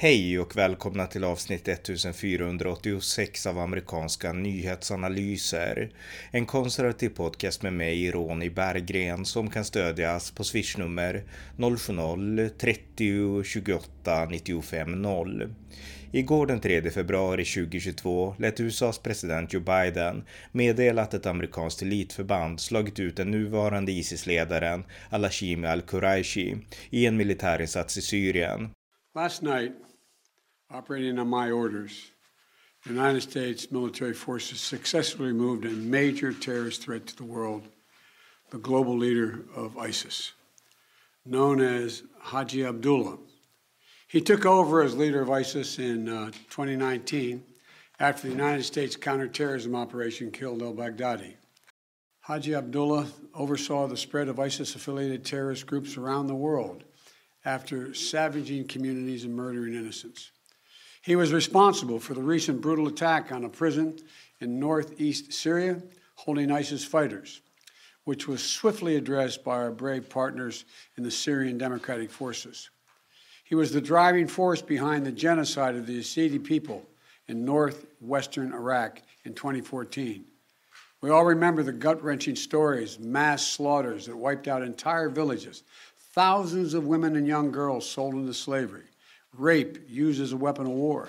Hej och välkomna till avsnitt 1486 av amerikanska nyhetsanalyser. En konservativ podcast med mig, Ronny Berggren, som kan stödjas på swishnummer 070-30 28 95 0. Igår den 3 februari 2022 lät USAs president Joe Biden meddela att ett amerikanskt elitförband slagit ut den nuvarande Isis-ledaren Alashimi al-Quraishi i en militärinsats i Syrien. Last night, operating on my orders, the United States military forces successfully removed a major terrorist threat to the world, the global leader of ISIS, known as Haji Abdullah. He took over as leader of ISIS in uh, 2019 after the United States counterterrorism operation killed al Baghdadi. Haji Abdullah oversaw the spread of ISIS affiliated terrorist groups around the world after savaging communities and murdering innocents. He was responsible for the recent brutal attack on a prison in northeast Syria holding ISIS fighters, which was swiftly addressed by our brave partners in the Syrian Democratic Forces. He was the driving force behind the genocide of the Yazidi people in northwestern Iraq in 2014. We all remember the gut wrenching stories, mass slaughters that wiped out entire villages, thousands of women and young girls sold into slavery, rape used as a weapon of war.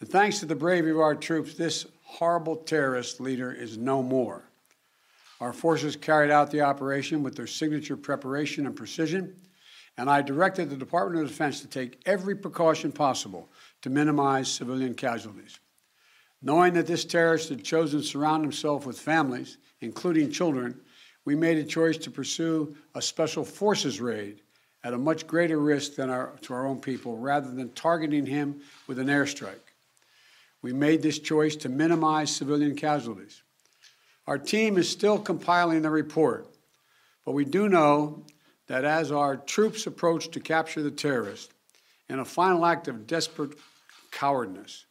And thanks to the bravery of our troops, this horrible terrorist leader is no more. Our forces carried out the operation with their signature preparation and precision and I directed the Department of Defense to take every precaution possible to minimize civilian casualties. Knowing that this terrorist had chosen to surround himself with families, including children, we made a choice to pursue a special forces raid at a much greater risk than our, to our own people rather than targeting him with an airstrike. We made this choice to minimize civilian casualties. Our team is still compiling the report, but we do know that as our troops approached to capture the terrorist, in a final act of desperate cowardness,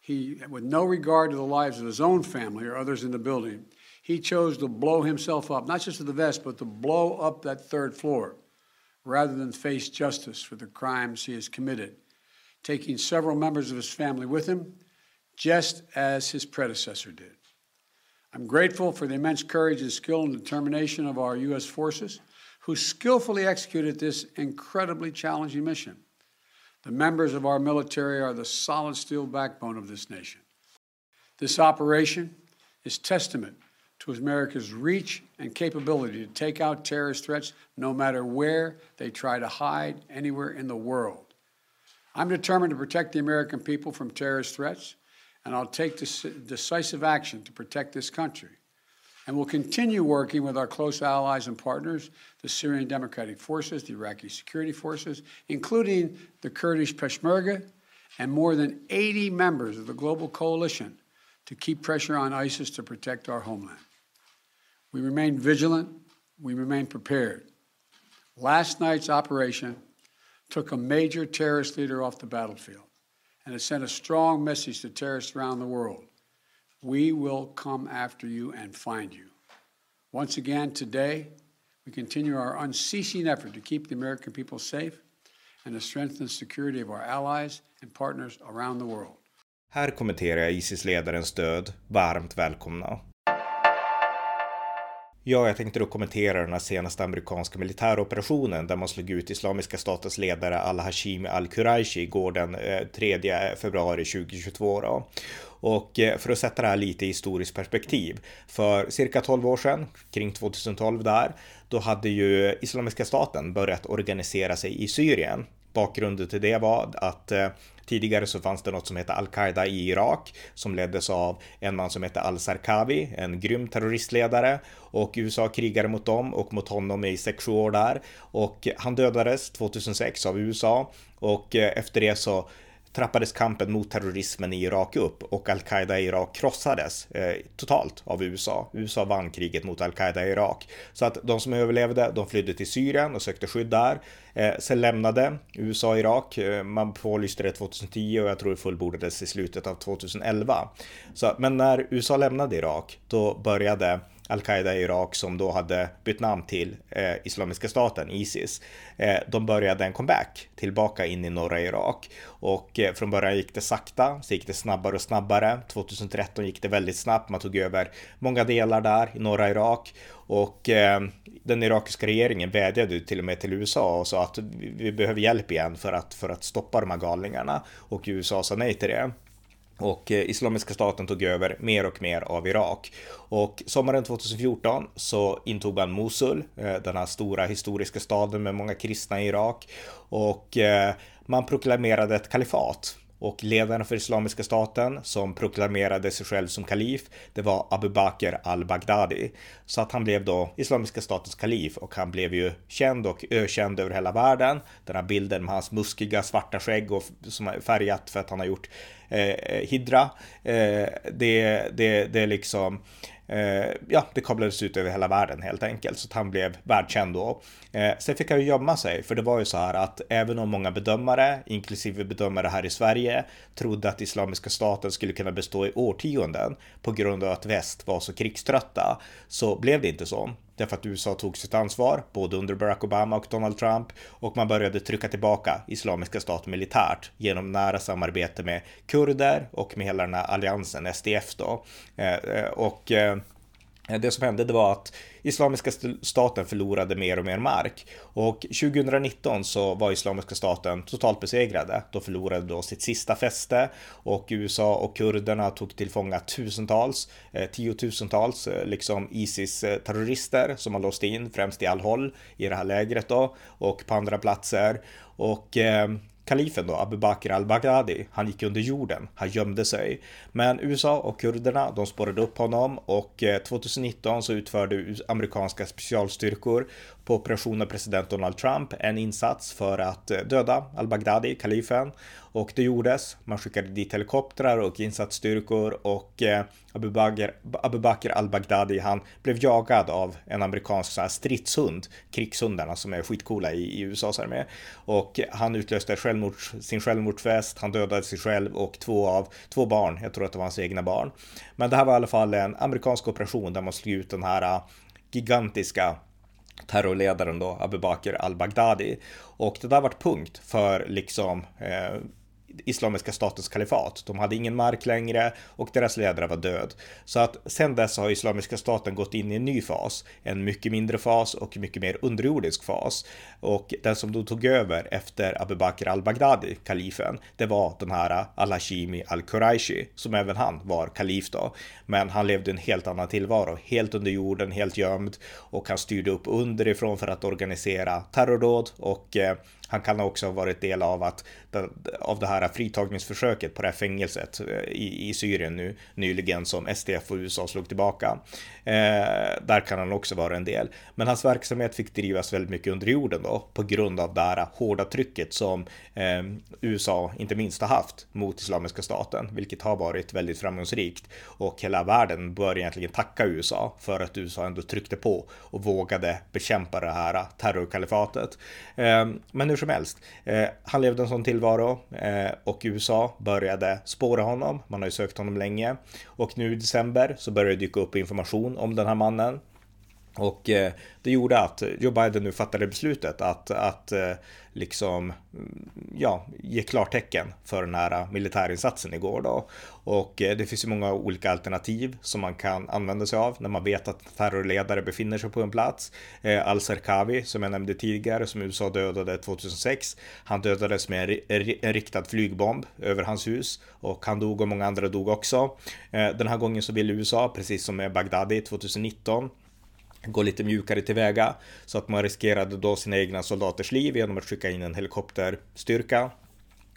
he, with no regard to the lives of his own family or others in the building, he chose to blow himself up, not just to the vest, but to blow up that third floor rather than face justice for the crimes he has committed, taking several members of his family with him, just as his predecessor did. I'm grateful for the immense courage and skill and determination of our U.S. forces who skillfully executed this incredibly challenging mission. The members of our military are the solid steel backbone of this nation. This operation is testament to America's reach and capability to take out terrorist threats no matter where they try to hide anywhere in the world. I'm determined to protect the American people from terrorist threats, and I'll take decisive action to protect this country and we'll continue working with our close allies and partners, the Syrian Democratic Forces, the Iraqi security forces, including the Kurdish Peshmerga, and more than 80 members of the global coalition to keep pressure on ISIS to protect our homeland. We remain vigilant, we remain prepared. Last night's operation took a major terrorist leader off the battlefield, and it sent a strong message to terrorists around the world. We will come after you and find you. Once again, today, we continue our unceasing effort to keep the American people safe and to strengthen the security of our allies and partners around the world. Här kommenterar jag Isis-ledarens död. Varmt välkomna. Ja, jag tänkte då kommentera den här senaste amerikanska militäroperationen där man slog ut Islamiska statens ledare al-Hashimi al-Quraishi igår den eh, 3 februari 2022. Då. Och eh, för att sätta det här lite i historiskt perspektiv. För cirka 12 år sedan, kring 2012 där, då hade ju Islamiska staten börjat organisera sig i Syrien. Bakgrunden till det var att eh, tidigare så fanns det något som hette Al-Qaida i Irak som leddes av en man som hette Al-Sarkawi, en grym terroristledare och USA krigade mot dem och mot honom i sex år där. Och han dödades 2006 av USA och eh, efter det så trappades kampen mot terrorismen i Irak upp och al-Qaida i Irak krossades eh, totalt av USA. USA vann kriget mot al-Qaida i Irak. Så att de som överlevde, de flydde till Syrien och sökte skydd där. Eh, sen lämnade USA Irak. Eh, man pålyste det 2010 och jag tror det fullbordades i slutet av 2011. Så, men när USA lämnade Irak, då började al-Qaida i Irak som då hade bytt namn till eh, Islamiska staten, Isis, eh, de började en comeback tillbaka in i norra Irak. Och eh, från början gick det sakta, så gick det snabbare och snabbare. 2013 gick det väldigt snabbt, man tog över många delar där i norra Irak. Och eh, den irakiska regeringen vädjade till och med till USA och sa att vi behöver hjälp igen för att, för att stoppa de här galningarna. Och USA sa nej till det. Och eh, Islamiska staten tog över mer och mer av Irak. Och sommaren 2014 så intog man Mosul, eh, den här stora historiska staden med många kristna i Irak. Och eh, man proklamerade ett kalifat och ledaren för Islamiska staten som proklamerade sig själv som kalif, det var Abu Bakr al-Baghdadi. Så att han blev då Islamiska statens kalif och han blev ju känd och ökänd över hela världen. Den här bilden med hans muskiga svarta skägg och som är färgat för att han har gjort eh, hidra. Eh, det, det, det liksom eh, ja, det kablades ut över hela världen helt enkelt, så att han blev världskänd då. Eh, sen fick han ju gömma sig, för det var ju så här att även om många bedömare, inklusive bedömare här i Sverige, trodde att Islamiska staten skulle kunna bestå i årtionden på grund av att väst var så krigströtta, så blev det inte så. Därför att USA tog sitt ansvar, både under Barack Obama och Donald Trump, och man började trycka tillbaka Islamiska staten militärt genom nära samarbete med kurder och med hela den här alliansen, SDF då. Eh, eh, och eh, Eh, det som hände det var att Islamiska staten förlorade mer och mer mark och 2019 så var Islamiska staten totalt besegrade. De förlorade då sitt sista fäste och USA och kurderna tog till fånga tusentals, eh, tiotusentals eh, liksom Isis-terrorister eh, som man låste in främst i Al-Hol i det här lägret då och på andra platser och eh, Kalifen då, Abu Bakr al-Baghdadi, han gick under jorden, han gömde sig. Men USA och kurderna, de spårade upp honom och eh, 2019 så utförde amerikanska specialstyrkor på operation av president Donald Trump en insats för att eh, döda al-Baghdadi, kalifen. Och det gjordes. Man skickade dit helikoptrar och insatsstyrkor och eh, Abu Bakr, Bakr al-Baghdadi han blev jagad av en amerikansk här, stridshund, krigshundarna som är skitcoola i, i USAs armé. Och han utlöste självmords, sin självmordsfest, han dödade sig själv och två av två barn, jag tror att det var hans egna barn. Men det här var i alla fall en amerikansk operation där man slog ut den här eh, gigantiska terrorledaren då, Abu Bakr al-Baghdadi. Och det där vart punkt för liksom eh, Islamiska statens kalifat. De hade ingen mark längre och deras ledare var död. Så att sen dess har Islamiska staten gått in i en ny fas, en mycket mindre fas och mycket mer underjordisk fas. Och den som då tog över efter Abu Bakr al-Baghdadi, kalifen, det var den här al-Hashimi al-Quraishi, som även han var kalif då. Men han levde en helt annan tillvaro, helt under jorden, helt gömd och han styrde upp underifrån för att organisera terrordåd och eh, han kan också ha varit del av, att, av det här fritagningsförsöket på det här fängelset eh, i, i Syrien nu nyligen som SDF och USA slog tillbaka. Eh, där kan han också vara en del. Men hans verksamhet fick drivas väldigt mycket under jorden då på grund av det här hårda trycket som eh, USA inte minst har haft mot Islamiska staten, vilket har varit väldigt framgångsrikt. Och hela världen bör egentligen tacka USA för att USA ändå tryckte på och vågade bekämpa det här terrorkalifatet. Eh, men hur som helst, eh, han levde en sån tillvaro eh, och USA började spåra honom. Man har ju sökt honom länge och nu i december så började det dyka upp information om den här mannen. Och eh, det gjorde att Joe Biden nu fattade beslutet att, att eh, liksom, mm, ja, ge klartecken för den här militärinsatsen igår då. Och eh, det finns ju många olika alternativ som man kan använda sig av när man vet att terrorledare befinner sig på en plats. Al-Serkawi, som jag nämnde tidigare, som USA dödade 2006. Han dödades med en riktad flygbomb över hans hus och han dog och många andra dog också. Den här gången så vill USA, precis som med Bagdadi 2019, gå lite mjukare tillväga så att man riskerade då sina egna soldaters liv genom att skicka in en helikopterstyrka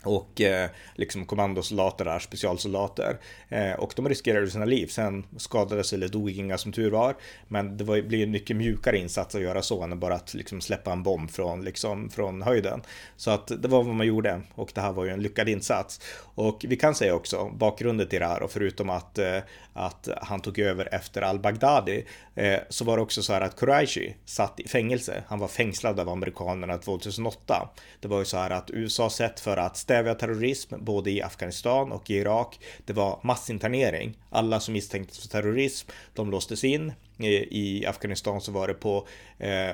och eh, liksom kommandosoldater är specialsoldater. Eh, och de riskerade sina liv. Sen skadades eller dog inga som tur var. Men det var, blir en mycket mjukare insats att göra så än bara att liksom släppa en bomb från, liksom, från höjden. Så att det var vad man gjorde och det här var ju en lyckad insats. Och vi kan säga också bakgrunden till det här och förutom att, eh, att han tog över efter al-Baghdadi eh, så var det också så här att Quraishi satt i fängelse. Han var fängslad av amerikanerna 2008. Det var ju så här att USA sett för att stävja terrorism både i Afghanistan och i Irak. Det var massinternering. Alla som misstänktes för terrorism, de låstes in Eh, I Afghanistan så var det på eh,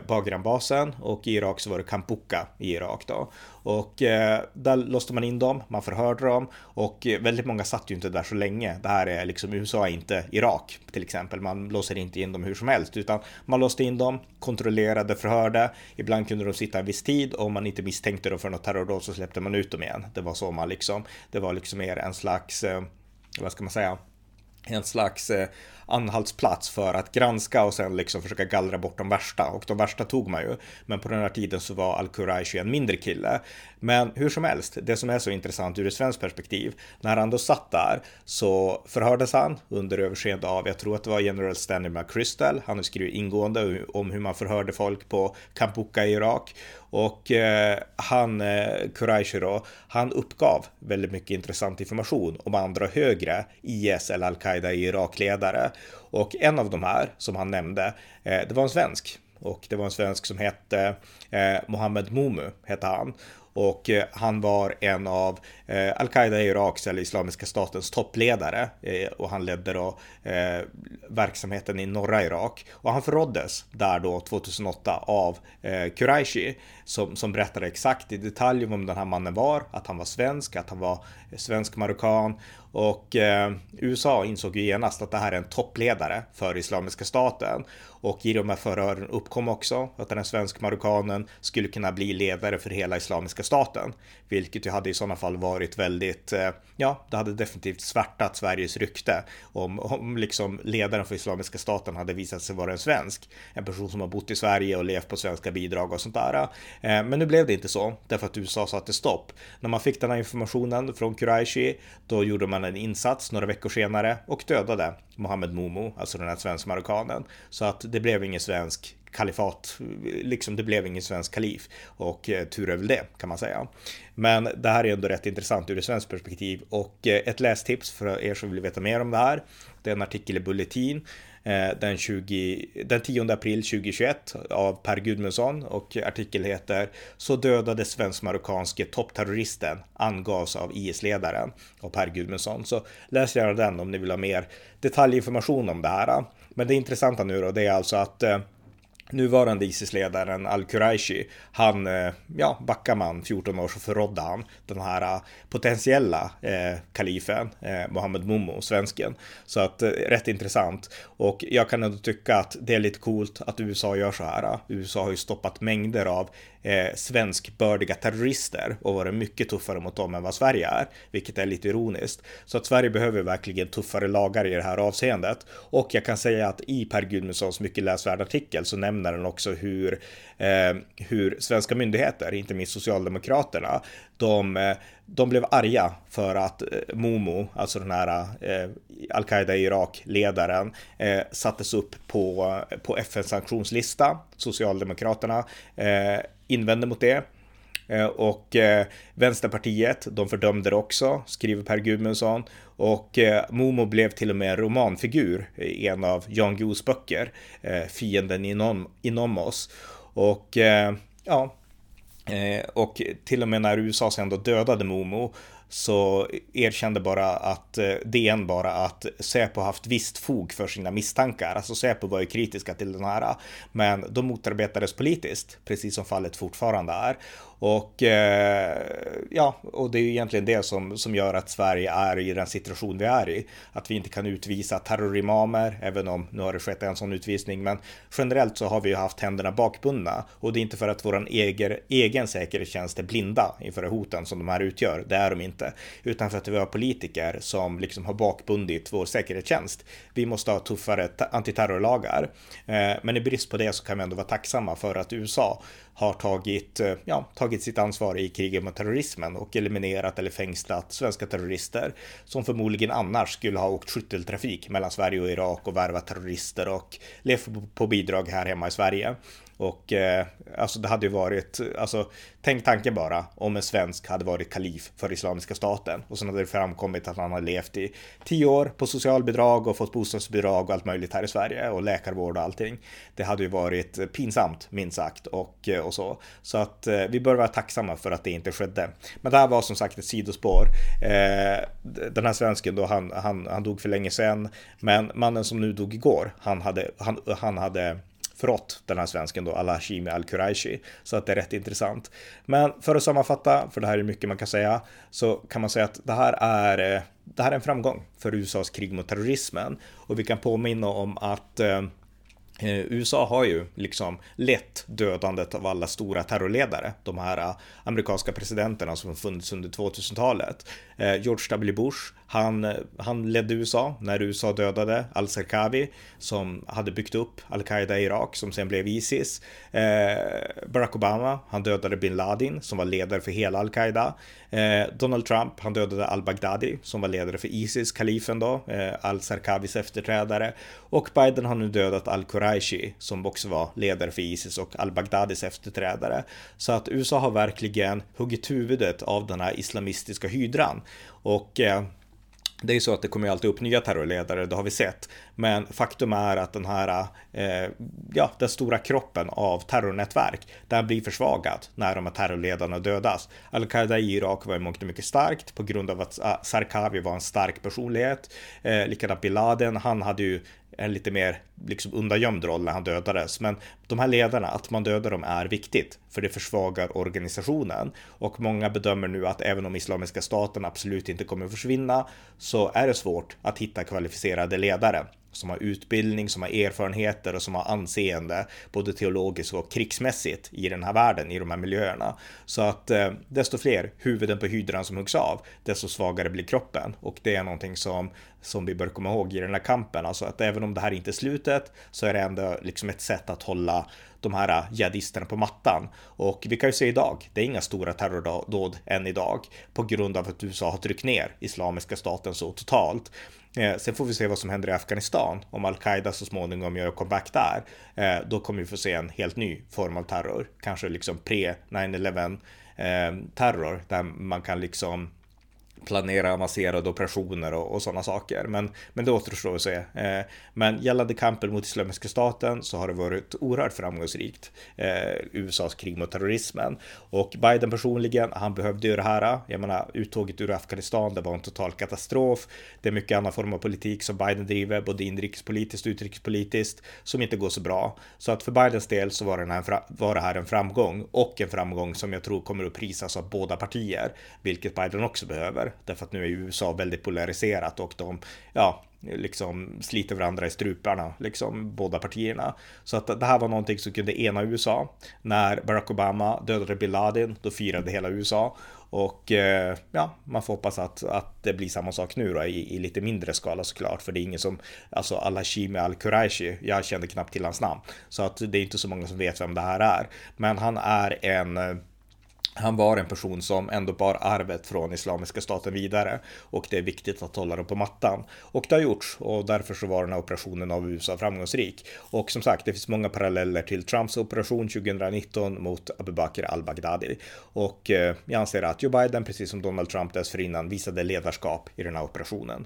och i Irak så var det Kampuka i Irak då. Och eh, där låste man in dem, man förhörde dem och eh, väldigt många satt ju inte där så länge. Det här är liksom USA, inte Irak till exempel. Man låser inte in dem hur som helst utan man låste in dem, kontrollerade, förhörde. Ibland kunde de sitta en viss tid och om man inte misstänkte dem för något terrordåd så släppte man ut dem igen. Det var så man liksom, det var liksom mer en slags, eh, vad ska man säga, en slags eh, anhaltsplats för att granska och sen liksom försöka gallra bort de värsta. Och de värsta tog man ju. Men på den här tiden så var Al-Quraishi en mindre kille. Men hur som helst, det som är så intressant ur ett svenskt perspektiv, när han då satt där så förhördes han under överseende av, jag tror att det var general Stanley McChrystal. Han har skrivit ingående om hur man förhörde folk på Kampuka i Irak. Och eh, han, eh, Quraishi då, han uppgav väldigt mycket intressant information om andra högre IS eller Al-Qaida i Irak-ledare. Och en av de här som han nämnde, eh, det var en svensk. Och det var en svensk som hette eh, Mohammed Momu hette han och eh, han var en av eh, Al-Qaida i Iraks eller Islamiska statens toppledare eh, och han ledde då eh, verksamheten i norra Irak och han förråddes där då 2008 av eh, Quraishi som, som berättade exakt i detalj om den här mannen var, att han var svensk, att han var svensk-marockan och eh, USA insåg ju genast att det här är en toppledare för Islamiska staten. Och i de här förhören uppkom också att den här svensk-marockanen skulle kunna bli ledare för hela Islamiska staten. Vilket ju hade i sådana fall varit väldigt, eh, ja, det hade definitivt svärtat Sveriges rykte om, om liksom ledaren för Islamiska staten hade visat sig vara en svensk. En person som har bott i Sverige och levt på svenska bidrag och sånt där. Eh, men nu blev det inte så, därför att USA satte stopp. När man fick den här informationen från Quraishi, då gjorde man en insats några veckor senare och dödade Mohammed Momo, alltså den här svensk-marockanen. Så att det blev ingen svensk kalifat, liksom det blev ingen svensk kalif och eh, tur är väl det kan man säga. Men det här är ändå rätt intressant ur ett svenskt perspektiv och eh, ett lästips för er som vill veta mer om det här. Det är en artikel i Bulletin Eh, den, 20, den 10 april 2021 av Per Gudmundsson och artikeln heter Så dödade svensk-marockanske toppterroristen angavs av IS-ledaren av Per Gudmundsson. Så läs gärna den om ni vill ha mer detaljinformation om det här. Men det intressanta nu då, det är alltså att eh, nuvarande Isis-ledaren al-Quraishi, han, eh, ja, backar man 14 år så förrådde han den här eh, potentiella eh, kalifen, eh, Mohammed Momo, svensken. Så att eh, rätt intressant. Och jag kan ändå tycka att det är lite coolt att USA gör så här. USA har ju stoppat mängder av eh, svenskbördiga terrorister och varit mycket tuffare mot dem än vad Sverige är, vilket är lite ironiskt. Så att Sverige behöver verkligen tuffare lagar i det här avseendet. Och jag kan säga att i Per Gudmundssons mycket läsvärda artikel så nämner den också hur, eh, hur svenska myndigheter, inte minst Socialdemokraterna, de, eh, de blev arga för att eh, Momo, alltså den här eh, al-Qaida i Irak-ledaren, eh, sattes upp på, på FNs sanktionslista. Socialdemokraterna eh, invände mot det. Eh, och eh, Vänsterpartiet, de fördömde det också, skriver Per Gudmundsson. Och eh, Momo blev till och med en romanfigur i en av Jan Guillous böcker, Fienden inom, inom oss. Och ja, och till och med när USA sen då dödade Momo så erkände bara att DN bara att Säpo haft visst fog för sina misstankar. Alltså Säpo var ju kritiska till den här, men de motarbetades politiskt, precis som fallet fortfarande är. Och eh, ja, och det är ju egentligen det som, som gör att Sverige är i den situation vi är i. Att vi inte kan utvisa terrorimamer, även om nu har det skett en sån utvisning. Men generellt så har vi ju haft händerna bakbundna och det är inte för att våran egen, egen säkerhetstjänst är blinda inför hoten som de här utgör. Det är de inte, utan för att vi har politiker som liksom har bakbundit vår säkerhetstjänst. Vi måste ha tuffare antiterrorlagar, eh, men i brist på det så kan vi ändå vara tacksamma för att USA har tagit, eh, ja, tagit sitt ansvar i kriget mot terrorismen och eliminerat eller fängslat svenska terrorister som förmodligen annars skulle ha åkt skytteltrafik mellan Sverige och Irak och värvat terrorister och levt på bidrag här hemma i Sverige. Och eh, alltså det hade ju varit, alltså tänk tanken bara om en svensk hade varit kalif för Islamiska staten och sen hade det framkommit att han har levt i tio år på socialbidrag och fått bostadsbidrag och allt möjligt här i Sverige och läkarvård och allting. Det hade ju varit pinsamt minst sagt och, eh, och så. Så att eh, vi bör vara tacksamma för att det inte skedde. Men det här var som sagt ett sidospår. Eh, den här svensken då, han, han, han dog för länge sedan. Men mannen som nu dog igår, han hade, han, han hade förrått den här svensken då, Alashimi Al-Quraishi. Så att det är rätt intressant. Men för att sammanfatta, för det här är mycket man kan säga, så kan man säga att det här är, eh, det här är en framgång för USAs krig mot terrorismen. Och vi kan påminna om att Eh, Eh, USA har ju liksom lett dödandet av alla stora terrorledare, de här eh, amerikanska presidenterna som funnits under 2000-talet. Eh, George W. Bush, han, han ledde USA när USA dödade al-Zarqawi som hade byggt upp al-Qaida i Irak som sen blev Isis. Barack Obama, han dödade bin Laden som var ledare för hela al-Qaida. Donald Trump, han dödade al-Baghdadi som var ledare för Isis, kalifen då, al-Zarqawis efterträdare. Och Biden har nu dödat al-Quraishi Quraishi som också var ledare för Isis och al-Baghdadis efterträdare. Så att USA har verkligen huggit huvudet av den här islamistiska hydran. Och eh, det är ju så att det kommer ju alltid upp nya terrorledare, det har vi sett. Men faktum är att den här, eh, ja, den stora kroppen av terrornätverk, den blir försvagad när de här terrorledarna dödas. Al-Qaida i Irak var i mångt och mycket starkt på grund av att eh, Sarkavi var en stark personlighet. Eh, likadant bin Laden, han hade ju en lite mer liksom undangömd roll när han dödades. Men de här ledarna, att man dödar dem är viktigt för det försvagar organisationen. Och många bedömer nu att även om Islamiska staten absolut inte kommer försvinna så är det svårt att hitta kvalificerade ledare som har utbildning, som har erfarenheter och som har anseende både teologiskt och krigsmässigt i den här världen, i de här miljöerna. Så att eh, desto fler huvuden på hydran som huggs av, desto svagare blir kroppen och det är någonting som som vi bör komma ihåg i den här kampen. Alltså att även om det här inte är slutet så är det ändå liksom ett sätt att hålla de här eh, jihadisterna på mattan. Och vi kan ju se idag, det är inga stora terrordåd än idag på grund av att USA har tryckt ner Islamiska staten så totalt. Eh, sen får vi se vad som händer i Afghanistan. Om al-Qaida så småningom gör comeback där, eh, då kommer vi få se en helt ny form av terror. Kanske liksom pre 9-11 eh, terror där man kan liksom planera avancerade operationer och, och sådana saker. Men, men det återstår att se. Eh, men gällande kampen mot Islamiska staten så har det varit oerhört framgångsrikt. Eh, USAs krig mot terrorismen. Och Biden personligen, han behövde ju det här. Jag menar, uttåget ur Afghanistan, det var en total katastrof. Det är mycket annan form av politik som Biden driver, både inrikespolitiskt och utrikespolitiskt, som inte går så bra. Så att för Bidens del så var, den här, var det här en framgång och en framgång som jag tror kommer att prisas av båda partier, vilket Biden också behöver. Därför att nu är USA väldigt polariserat och de, ja, liksom sliter varandra i struparna, liksom båda partierna. Så att det här var någonting som kunde ena USA. När Barack Obama dödade bin Laden, då firade hela USA. Och eh, ja, man får hoppas att, att det blir samma sak nu då i, i lite mindre skala såklart. För det är ingen som, alltså Al-Hashimi Al-Quraishi, jag kände knappt till hans namn. Så att det är inte så många som vet vem det här är. Men han är en eh, han var en person som ändå bar arvet från Islamiska staten vidare och det är viktigt att hålla dem på mattan. Och det har gjorts och därför så var den här operationen av USA framgångsrik. Och som sagt, det finns många paralleller till Trumps operation 2019 mot Abu Bakr al-Baghdadi. Och eh, jag anser att Joe Biden, precis som Donald Trump dessförinnan, visade ledarskap i den här operationen.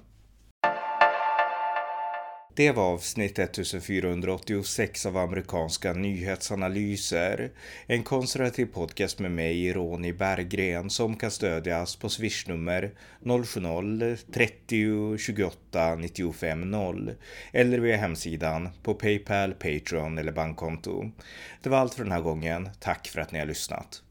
Det var avsnitt 1486 av amerikanska nyhetsanalyser. En konservativ podcast med mig, Ronny Berggren, som kan stödjas på swishnummer 070-30 28 95 0 eller via hemsidan på Paypal, Patreon eller bankkonto. Det var allt för den här gången. Tack för att ni har lyssnat.